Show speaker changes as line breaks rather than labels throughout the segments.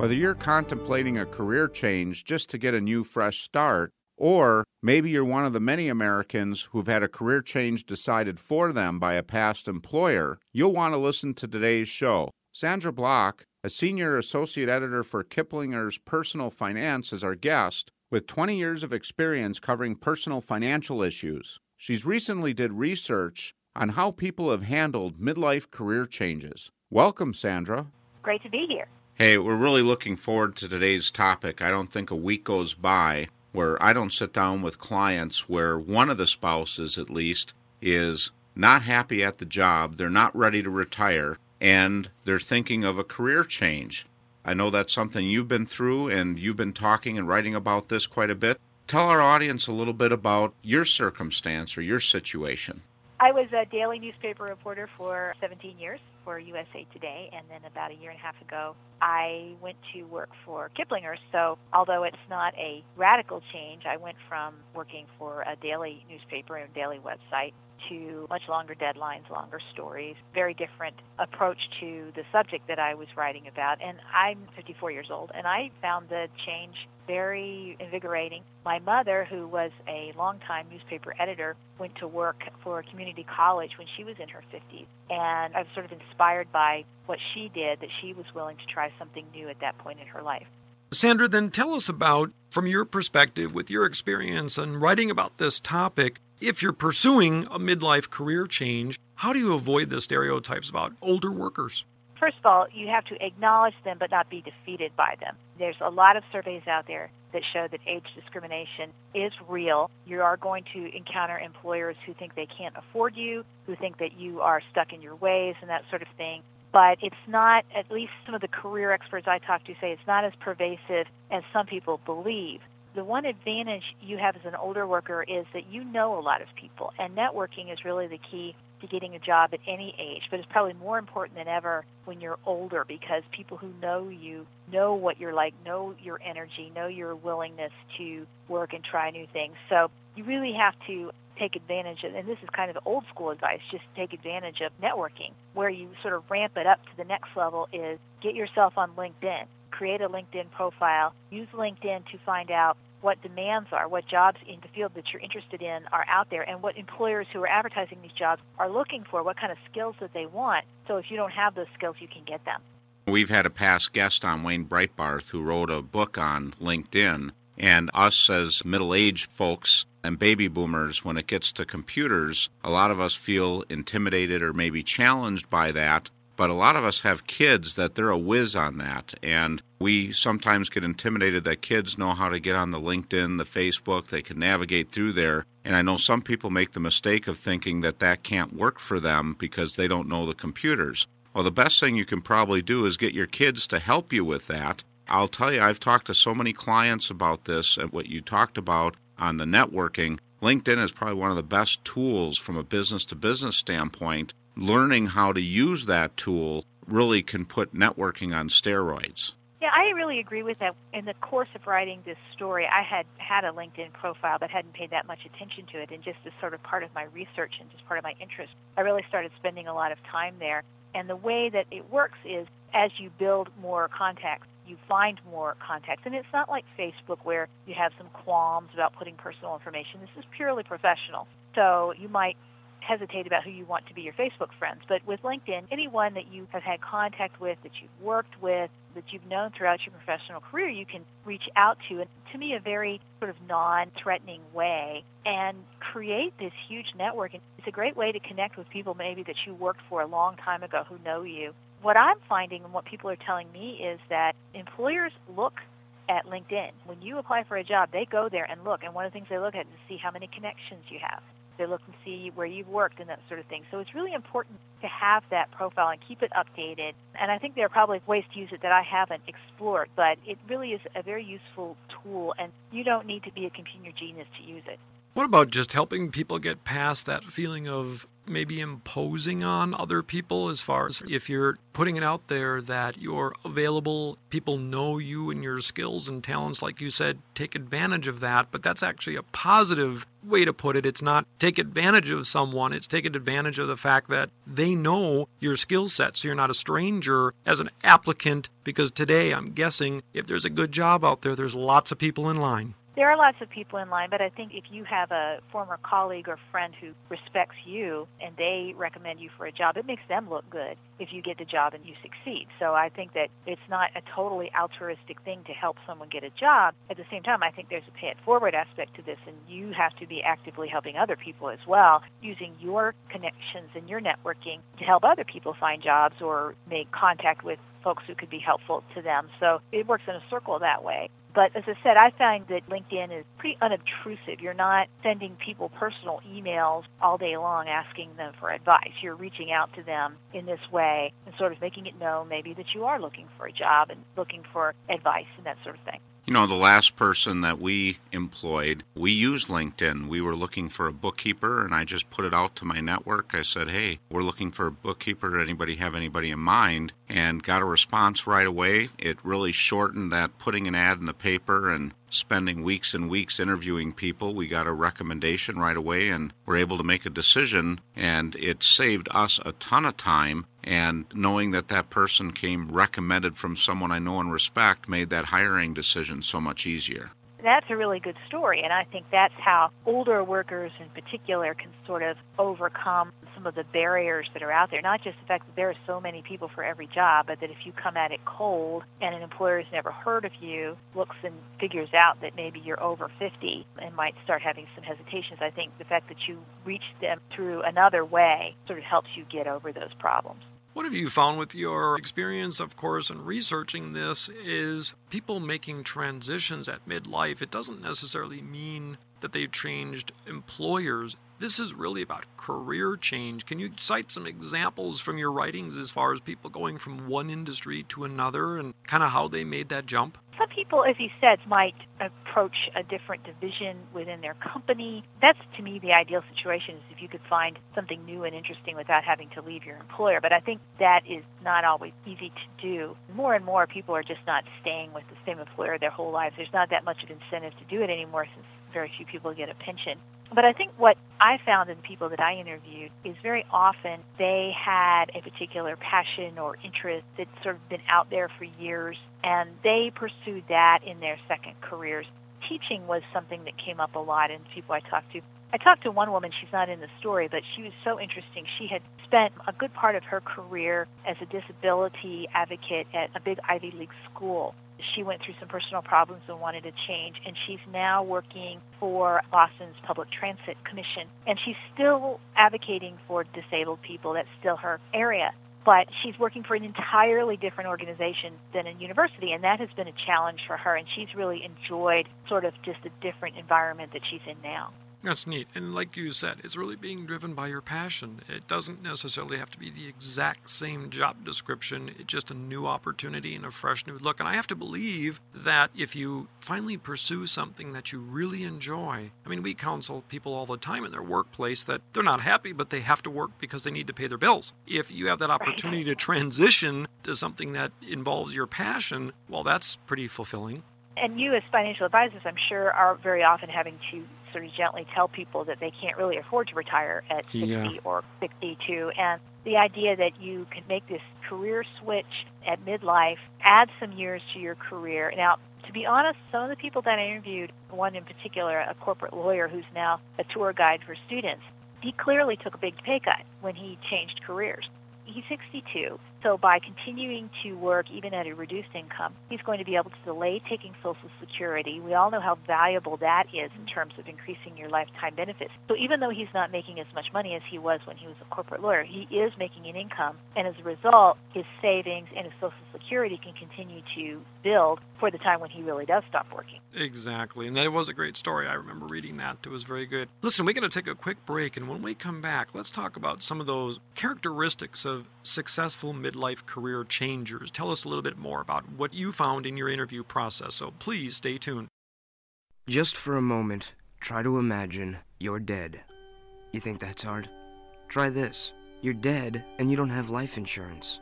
Whether you're contemplating a career change just to get a new, fresh start, or maybe you're one of the many Americans who've had a career change decided for them by a past employer, you'll want to listen to today's show. Sandra Block, a senior associate editor for Kiplinger's Personal Finance, is our guest with 20 years of experience covering personal financial issues. She's recently did research on how people have handled midlife career changes. Welcome, Sandra.
Great to be here.
Hey, we're really looking forward to today's topic. I don't think a week goes by where I don't sit down with clients where one of the spouses, at least, is not happy at the job, they're not ready to retire, and they're thinking of a career change. I know that's something you've been through, and you've been talking and writing about this quite a bit. Tell our audience a little bit about your circumstance or your situation.
I was a daily newspaper reporter for 17 years for USA Today, and then about a year and a half ago, I went to work for Kiplinger. So, although it's not a radical change, I went from working for a daily newspaper and daily website to much longer deadlines, longer stories, very different approach to the subject that I was writing about. And I'm 54 years old, and I found the change very invigorating. My mother, who was a longtime newspaper editor, went to work for a community college when she was in her 50s. And I was sort of inspired by what she did, that she was willing to try something new at that point in her life.
Sandra, then tell us about, from your perspective, with your experience and writing about this topic, if you're pursuing a midlife career change, how do you avoid the stereotypes about older workers?
First of all, you have to acknowledge them but not be defeated by them. There's a lot of surveys out there that show that age discrimination is real. You are going to encounter employers who think they can't afford you, who think that you are stuck in your ways and that sort of thing. But it's not, at least some of the career experts I talk to say it's not as pervasive as some people believe the one advantage you have as an older worker is that you know a lot of people, and networking is really the key to getting a job at any age, but it's probably more important than ever when you're older because people who know you know what you're like, know your energy, know your willingness to work and try new things. So you really have to take advantage of, and this is kind of old school advice, just take advantage of networking. Where you sort of ramp it up to the next level is get yourself on LinkedIn create a LinkedIn profile, use LinkedIn to find out what demands are, what jobs in the field that you're interested in are out there, and what employers who are advertising these jobs are looking for, what kind of skills that they want. So if you don't have those skills, you can get them.
We've had a past guest on, Wayne Breitbarth, who wrote a book on LinkedIn. And us as middle aged folks and baby boomers, when it gets to computers, a lot of us feel intimidated or maybe challenged by that but a lot of us have kids that they're a whiz on that. And we sometimes get intimidated that kids know how to get on the LinkedIn, the Facebook, they can navigate through there. And I know some people make the mistake of thinking that that can't work for them because they don't know the computers. Well, the best thing you can probably do is get your kids to help you with that. I'll tell you, I've talked to so many clients about this and what you talked about on the networking. LinkedIn is probably one of the best tools from a business to business standpoint learning how to use that tool really can put networking on steroids.
Yeah, I really agree with that. In the course of writing this story, I had had a LinkedIn profile but hadn't paid that much attention to it. And just as sort of part of my research and just part of my interest, I really started spending a lot of time there. And the way that it works is as you build more contacts, you find more contacts. And it's not like Facebook where you have some qualms about putting personal information. This is purely professional. So you might hesitate about who you want to be your Facebook friends. But with LinkedIn, anyone that you have had contact with, that you've worked with, that you've known throughout your professional career, you can reach out to, and to me, a very sort of non-threatening way, and create this huge network. And it's a great way to connect with people maybe that you worked for a long time ago who know you. What I'm finding and what people are telling me is that employers look at LinkedIn. When you apply for a job, they go there and look, and one of the things they look at is to see how many connections you have. They look and see where you've worked and that sort of thing. So it's really important to have that profile and keep it updated. And I think there are probably ways to use it that I haven't explored, but it really is a very useful tool, and you don't need to be a computer genius to use it.
What about just helping people get past that feeling of maybe imposing on other people as far as if you're putting it out there that you're available, people know you and your skills and talents, like you said, take advantage of that. But that's actually a positive way to put it. It's not take advantage of someone, it's taking advantage of the fact that they know your skill set. So you're not a stranger as an applicant, because today I'm guessing if there's a good job out there, there's lots of people in line.
There are lots of people in line, but I think if you have a former colleague or friend who respects you and they recommend you for a job, it makes them look good if you get the job and you succeed. So I think that it's not a totally altruistic thing to help someone get a job. At the same time, I think there's a pay it forward aspect to this, and you have to be actively helping other people as well, using your connections and your networking to help other people find jobs or make contact with folks who could be helpful to them. So it works in a circle that way. But as I said, I find that LinkedIn is pretty unobtrusive. You're not sending people personal emails all day long asking them for advice. You're reaching out to them in this way and sort of making it known maybe that you are looking for a job and looking for advice and that sort of thing.
You know, the last person that we employed, we used LinkedIn. We were looking for a bookkeeper, and I just put it out to my network. I said, hey, we're looking for a bookkeeper. Anybody have anybody in mind? And got a response right away. It really shortened that putting an ad in the paper and spending weeks and weeks interviewing people. We got a recommendation right away and were able to make a decision. And it saved us a ton of time. And knowing that that person came recommended from someone I know and respect made that hiring decision so much easier
that's a really good story. And I think that's how older workers in particular can sort of overcome some of the barriers that are out there. Not just the fact that there are so many people for every job, but that if you come at it cold and an employer has never heard of you, looks and figures out that maybe you're over 50 and might start having some hesitations, I think the fact that you reach them through another way sort of helps you get over those problems.
What have you found with your experience, of course, in researching this is people making transitions at midlife. It doesn't necessarily mean that they've changed employers. This is really about career change. Can you cite some examples from your writings as far as people going from one industry to another and kind of how they made that jump?
Some people, as he said, might approach a different division within their company. That's, to me, the ideal situation is if you could find something new and interesting without having to leave your employer. But I think that is not always easy to do. More and more people are just not staying with the same employer their whole lives. There's not that much of incentive to do it anymore since very few people get a pension. But I think what I found in people that I interviewed is very often they had a particular passion or interest that's sort of been out there for years, and they pursued that in their second careers. Teaching was something that came up a lot in people I talked to. I talked to one woman, she's not in the story, but she was so interesting. She had spent a good part of her career as a disability advocate at a big Ivy League school she went through some personal problems and wanted to change, and she's now working for Boston's Public Transit Commission, and she's still advocating for disabled people. That's still her area. But she's working for an entirely different organization than a university, and that has been a challenge for her, and she's really enjoyed sort of just a different environment that she's in now.
That's neat. And like you said, it's really being driven by your passion. It doesn't necessarily have to be the exact same job description, it's just a new opportunity and a fresh new look. And I have to believe that if you finally pursue something that you really enjoy, I mean, we counsel people all the time in their workplace that they're not happy, but they have to work because they need to pay their bills. If you have that opportunity to transition to something that involves your passion, well, that's pretty fulfilling.
And you, as financial advisors, I'm sure, are very often having to sort of gently tell people that they can't really afford to retire at 60
yeah.
or 62. And the idea that you can make this career switch at midlife, add some years to your career. Now, to be honest, some of the people that I interviewed, one in particular, a corporate lawyer who's now a tour guide for students, he clearly took a big pay cut when he changed careers. He's 62. So by continuing to work even at a reduced income, he's going to be able to delay taking Social Security. We all know how valuable that is in terms of increasing your lifetime benefits. So even though he's not making as much money as he was when he was a corporate lawyer, he is making an income. And as a result, his savings and his Social Security can continue to build for the time when he really does stop working.
Exactly. And that was a great story. I remember reading that. It was very good. Listen, we're going to take a quick break. And when we come back, let's talk about some of those characteristics of successful midlife career changers. Tell us a little bit more about what you found in your interview process. So please stay tuned.
Just for a moment, try to imagine you're dead. You think that's hard? Try this. You're dead and you don't have life insurance.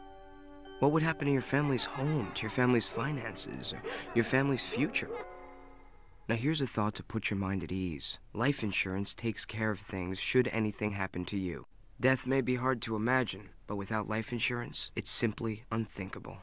What would happen to your family's home, to your family's finances, or your family's future? Now here's a thought to put your mind at ease. Life insurance takes care of things should anything happen to you. Death may be hard to imagine, but without life insurance, it's simply unthinkable.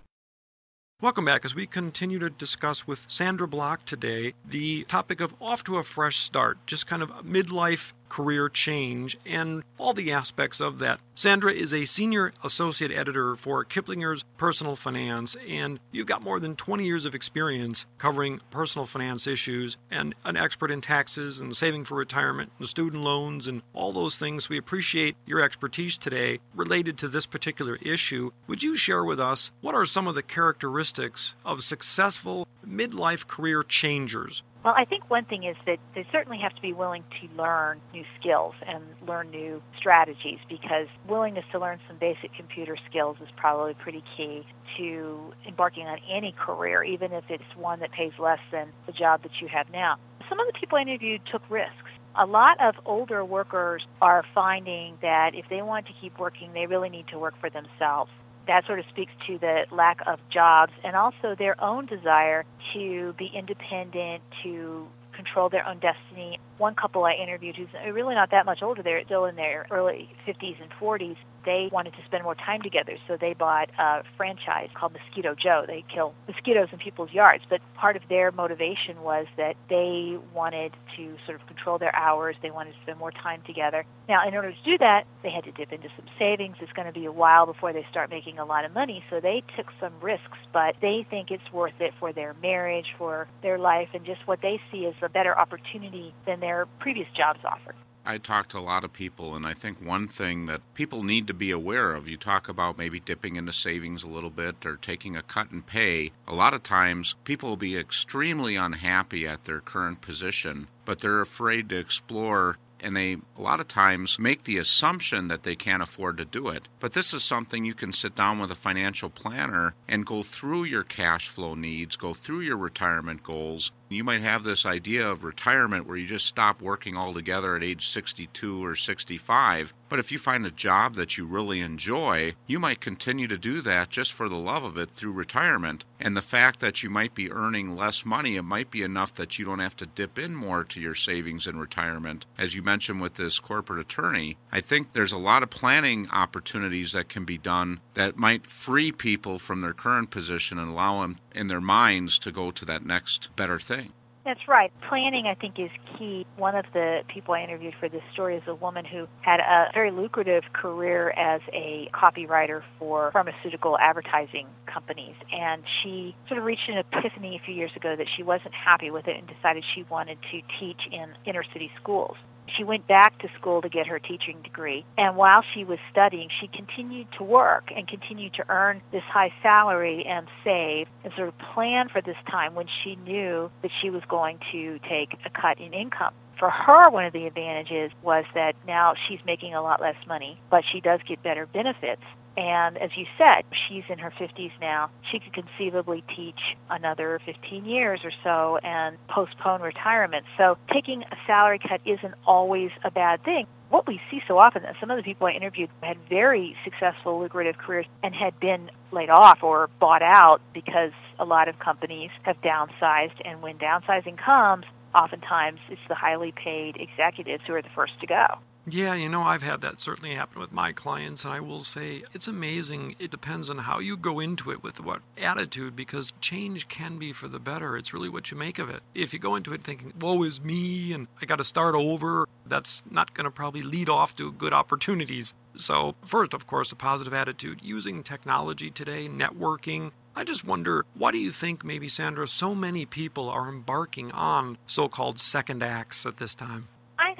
Welcome back as we continue to discuss with Sandra Block today the topic of off to a fresh start, just kind of midlife career change, and all the aspects of that. Sandra is a senior associate editor for Kiplinger's Personal Finance, and you've got more than 20 years of experience covering personal finance issues and an expert in taxes and saving for retirement and student loans and all those things. We appreciate your expertise today related to this particular issue. Would you share with us what are some of the characteristics of successful midlife career changers?
Well, I think one thing is that they certainly have to be willing to learn new skills and learn new strategies because willingness to learn some basic computer skills is probably pretty key to embarking on any career, even if it's one that pays less than the job that you have now. Some of the people I interviewed took risks. A lot of older workers are finding that if they want to keep working, they really need to work for themselves that sort of speaks to the lack of jobs and also their own desire to be independent, to control their own destiny. One couple I interviewed who's really not that much older, they're still in their early 50s and 40s, they wanted to spend more time together, so they bought a franchise called Mosquito Joe. They kill mosquitoes in people's yards, but part of their motivation was that they wanted to sort of control their hours. They wanted to spend more time together. Now, in order to do that, they had to dip into some savings. It's going to be a while before they start making a lot of money, so they took some risks, but they think it's worth it for their marriage, for their life, and just what they see as a better opportunity than their previous jobs offered.
I talk to a lot of people, and I think one thing that people need to be aware of you talk about maybe dipping into savings a little bit or taking a cut in pay. A lot of times, people will be extremely unhappy at their current position, but they're afraid to explore and they a lot of times make the assumption that they can't afford to do it. But this is something you can sit down with a financial planner and go through your cash flow needs, go through your retirement goals, you might have this idea of retirement where you just stop working altogether at age 62 or 65. But if you find a job that you really enjoy, you might continue to do that just for the love of it through retirement. And the fact that you might be earning less money, it might be enough that you don't have to dip in more to your savings in retirement. As you mentioned with this corporate attorney, I think there's a lot of planning opportunities that can be done that might free people from their current position and allow them in their minds to go to that next better thing.
That's right. Planning, I think, is key. One of the people I interviewed for this story is a woman who had a very lucrative career as a copywriter for pharmaceutical advertising companies. And she sort of reached an epiphany a few years ago that she wasn't happy with it and decided she wanted to teach in inner city schools. She went back to school to get her teaching degree. And while she was studying, she continued to work and continued to earn this high salary and save and sort of plan for this time when she knew that she was going to take a cut in income for her, one of the advantages was that now she's making a lot less money, but she does get better benefits. And as you said, she's in her 50s now. She could conceivably teach another 15 years or so and postpone retirement. So taking a salary cut isn't always a bad thing. What we see so often is some of the people I interviewed had very successful, lucrative careers and had been laid off or bought out because a lot of companies have downsized. And when downsizing comes, oftentimes it's the highly paid executives who are the first to go.
Yeah, you know, I've had that certainly happen with my clients, and I will say it's amazing. It depends on how you go into it with what attitude, because change can be for the better. It's really what you make of it. If you go into it thinking, woe is me, and I got to start over, that's not going to probably lead off to good opportunities. So, first, of course, a positive attitude. Using technology today, networking, I just wonder, why do you think maybe, Sandra, so many people are embarking on so called second acts at this time?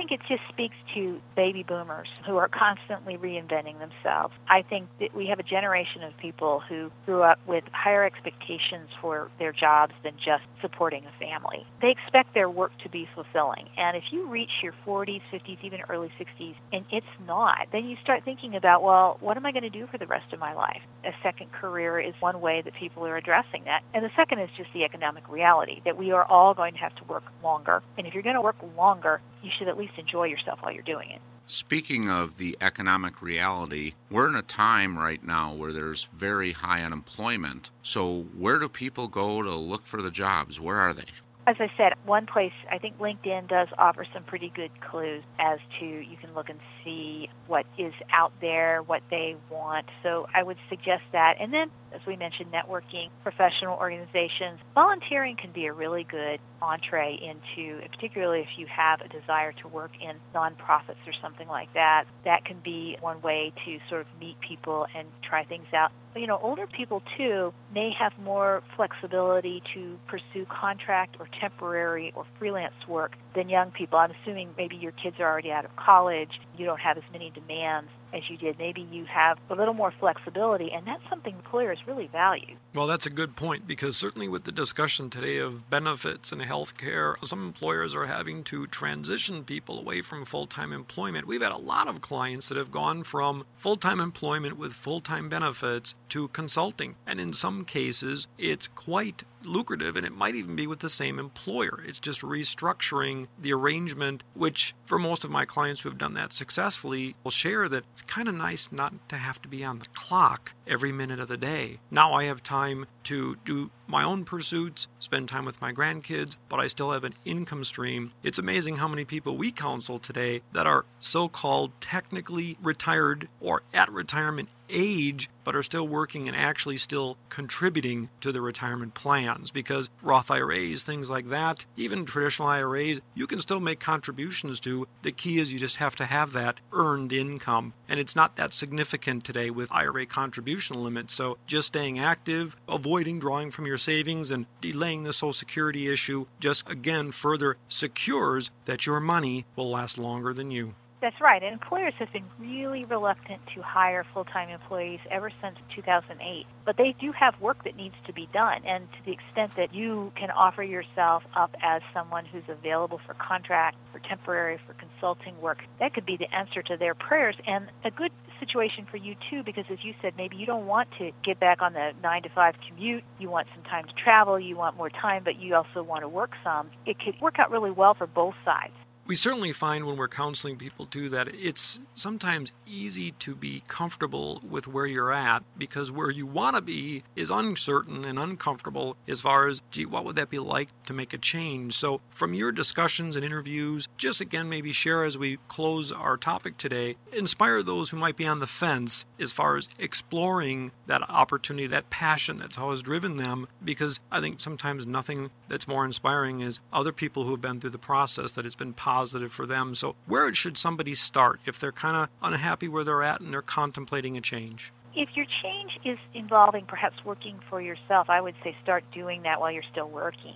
Think it just speaks to baby boomers who are constantly reinventing themselves. I think that we have a generation of people who grew up with higher expectations for their jobs than just supporting a family. They expect their work to be fulfilling. And if you reach your 40s, 50s, even early 60s, and it's not, then you start thinking about, well, what am I going to do for the rest of my life? A second career is one way that people are addressing that. And the second is just the economic reality that we are all going to have to work longer. And if you're going to work longer, you should at least enjoy yourself while you're doing it.
Speaking of the economic reality, we're in a time right now where there's very high unemployment. So, where do people go to look for the jobs? Where are they?
as I said, one place I think LinkedIn does offer some pretty good clues as to you can look and see what is out there, what they want. So I would suggest that. And then, as we mentioned, networking, professional organizations, volunteering can be a really good entree into, particularly if you have a desire to work in nonprofits or something like that. That can be one way to sort of meet people and try things out you know, older people too may have more flexibility to pursue contract or temporary or freelance work than young people. I'm assuming maybe your kids are already out of college, you don't have as many demands as you did. Maybe you have a little more flexibility, and that's something employers really value.
Well, that's a good point because certainly with the discussion today of benefits and health care, some employers are having to transition people away from full time employment. We've had a lot of clients that have gone from full time employment with full time benefits to consulting, and in some cases, it's quite lucrative and it might even be with the same employer. It's just restructuring the arrangement, which for most of my clients who have done that successfully will share that it's kind of nice not to have to be on the clock every minute of the day. Now I have time to do my own pursuits, spend time with my grandkids, but I still have an income stream. It's amazing how many people we counsel today that are so called technically retired or at retirement age, but are still working and actually still contributing to the retirement plans because Roth IRAs, things like that, even traditional IRAs, you can still make contributions to. The key is you just have to have that earned income. And it's not that significant today with IRA contribution limits. So just staying active, avoiding drawing from your savings, and delaying the Social Security issue just again further secures that your money will last longer than you.
That's right. And employers have been really reluctant to hire full-time employees ever since 2008. But they do have work that needs to be done. And to the extent that you can offer yourself up as someone who's available for contract, for temporary, for consulting work, that could be the answer to their prayers. And a good situation for you too, because as you said, maybe you don't want to get back on the nine to five commute. You want some time to travel. You want more time, but you also want to work some. It could work out really well for both sides
we certainly find when we're counseling people too that it's sometimes easy to be comfortable with where you're at because where you want to be is uncertain and uncomfortable as far as gee what would that be like to make a change? So from your discussions and interviews just again maybe share as we close our topic today inspire those who might be on the fence as far as exploring that opportunity that passion that's always driven them because i think sometimes nothing that's more inspiring is other people who have been through the process that it's been positive positive for them. So, where should somebody start if they're kind of unhappy where they're at and they're contemplating a change?
If your change is involving perhaps working for yourself, I would say start doing that while you're still working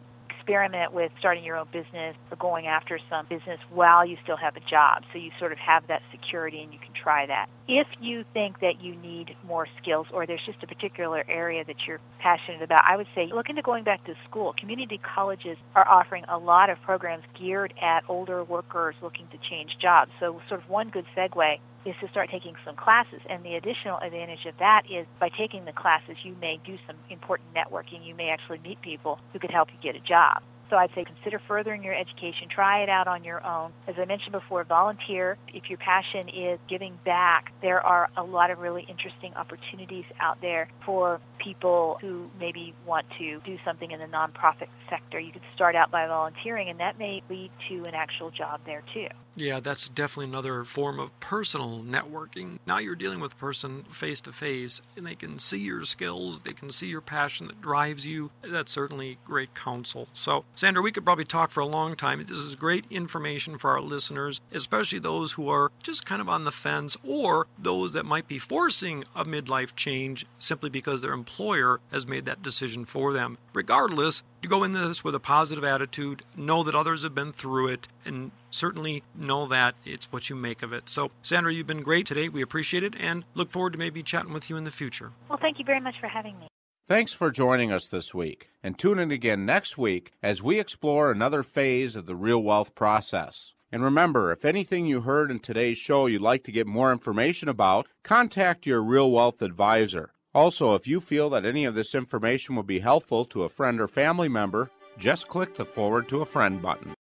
experiment with starting your own business or going after some business while you still have a job. So you sort of have that security and you can try that. If you think that you need more skills or there's just a particular area that you're passionate about, I would say look into going back to school. Community colleges are offering a lot of programs geared at older workers looking to change jobs. So sort of one good segue is to start taking some classes. And the additional advantage of that is by taking the classes, you may do some important networking. You may actually meet people who could help you get a job. So I'd say consider furthering your education. Try it out on your own. As I mentioned before, volunteer. If your passion is giving back, there are a lot of really interesting opportunities out there for people who maybe want to do something in the nonprofit sector. You could start out by volunteering, and that may lead to an actual job there too.
Yeah, that's definitely another form of personal networking. Now you're dealing with a person face to face, and they can see your skills, they can see your passion that drives you. That's certainly great counsel. So, Sandra, we could probably talk for a long time. This is great information for our listeners, especially those who are just kind of on the fence or those that might be forcing a midlife change simply because their employer has made that decision for them. Regardless, you go into this with a positive attitude, know that others have been through it, and certainly know that it's what you make of it. So, Sandra, you've been great today. We appreciate it and look forward to maybe chatting with you in the future.
Well, thank you very much for having me.
Thanks for joining us this week, and tune in again next week as we explore another phase of the real wealth process. And remember, if anything you heard in today's show you'd like to get more information about, contact your Real Wealth advisor. Also, if you feel that any of this information will be helpful to a friend or family member, just click the Forward to a Friend button.